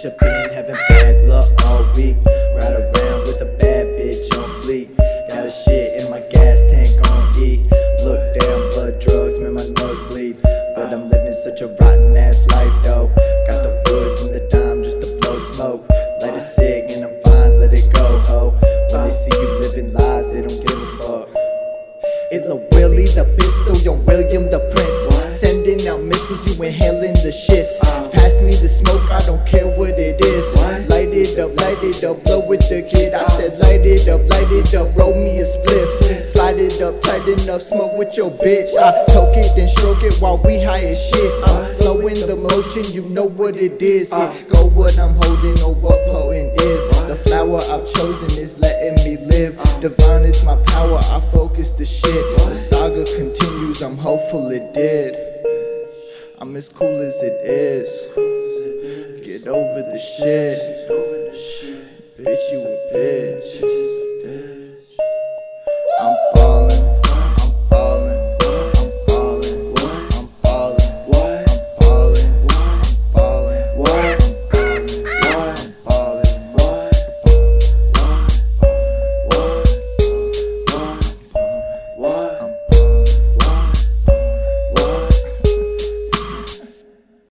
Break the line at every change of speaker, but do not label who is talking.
bitch, I've been having bad luck all week. Ride around with a bad bitch on fleek. Got a shit in my gas tank on E. Look down, blood drugs, man, my nose bleed. But I'm living such a rotten ass life though. Got the woods and the dime just to blow smoke. Light a cig and I'm fine, let it go, ho. When they see you living lies, they don't give a fuck. It's Lil Willie, the pistol, young William the Prince. Sending out missiles, you inhaling the shits. Pass me the smoke, I don't care what it is. Light it up, light it up, blow with the kid. I said, light it up, light it up, roll me a spliff. Slide it up, tight enough, smoke with your bitch. I choke it, then stroke it while we high as shit. I'm flowing the motion, you know what it is. It go what I'm holding or what potent is. The flower I've chosen is letting me live. Divine is my power, I focus the shit. The saga continues, I'm hopeful it did. I'm as cool as it is. Get over the shit. Bitch, you a bitch.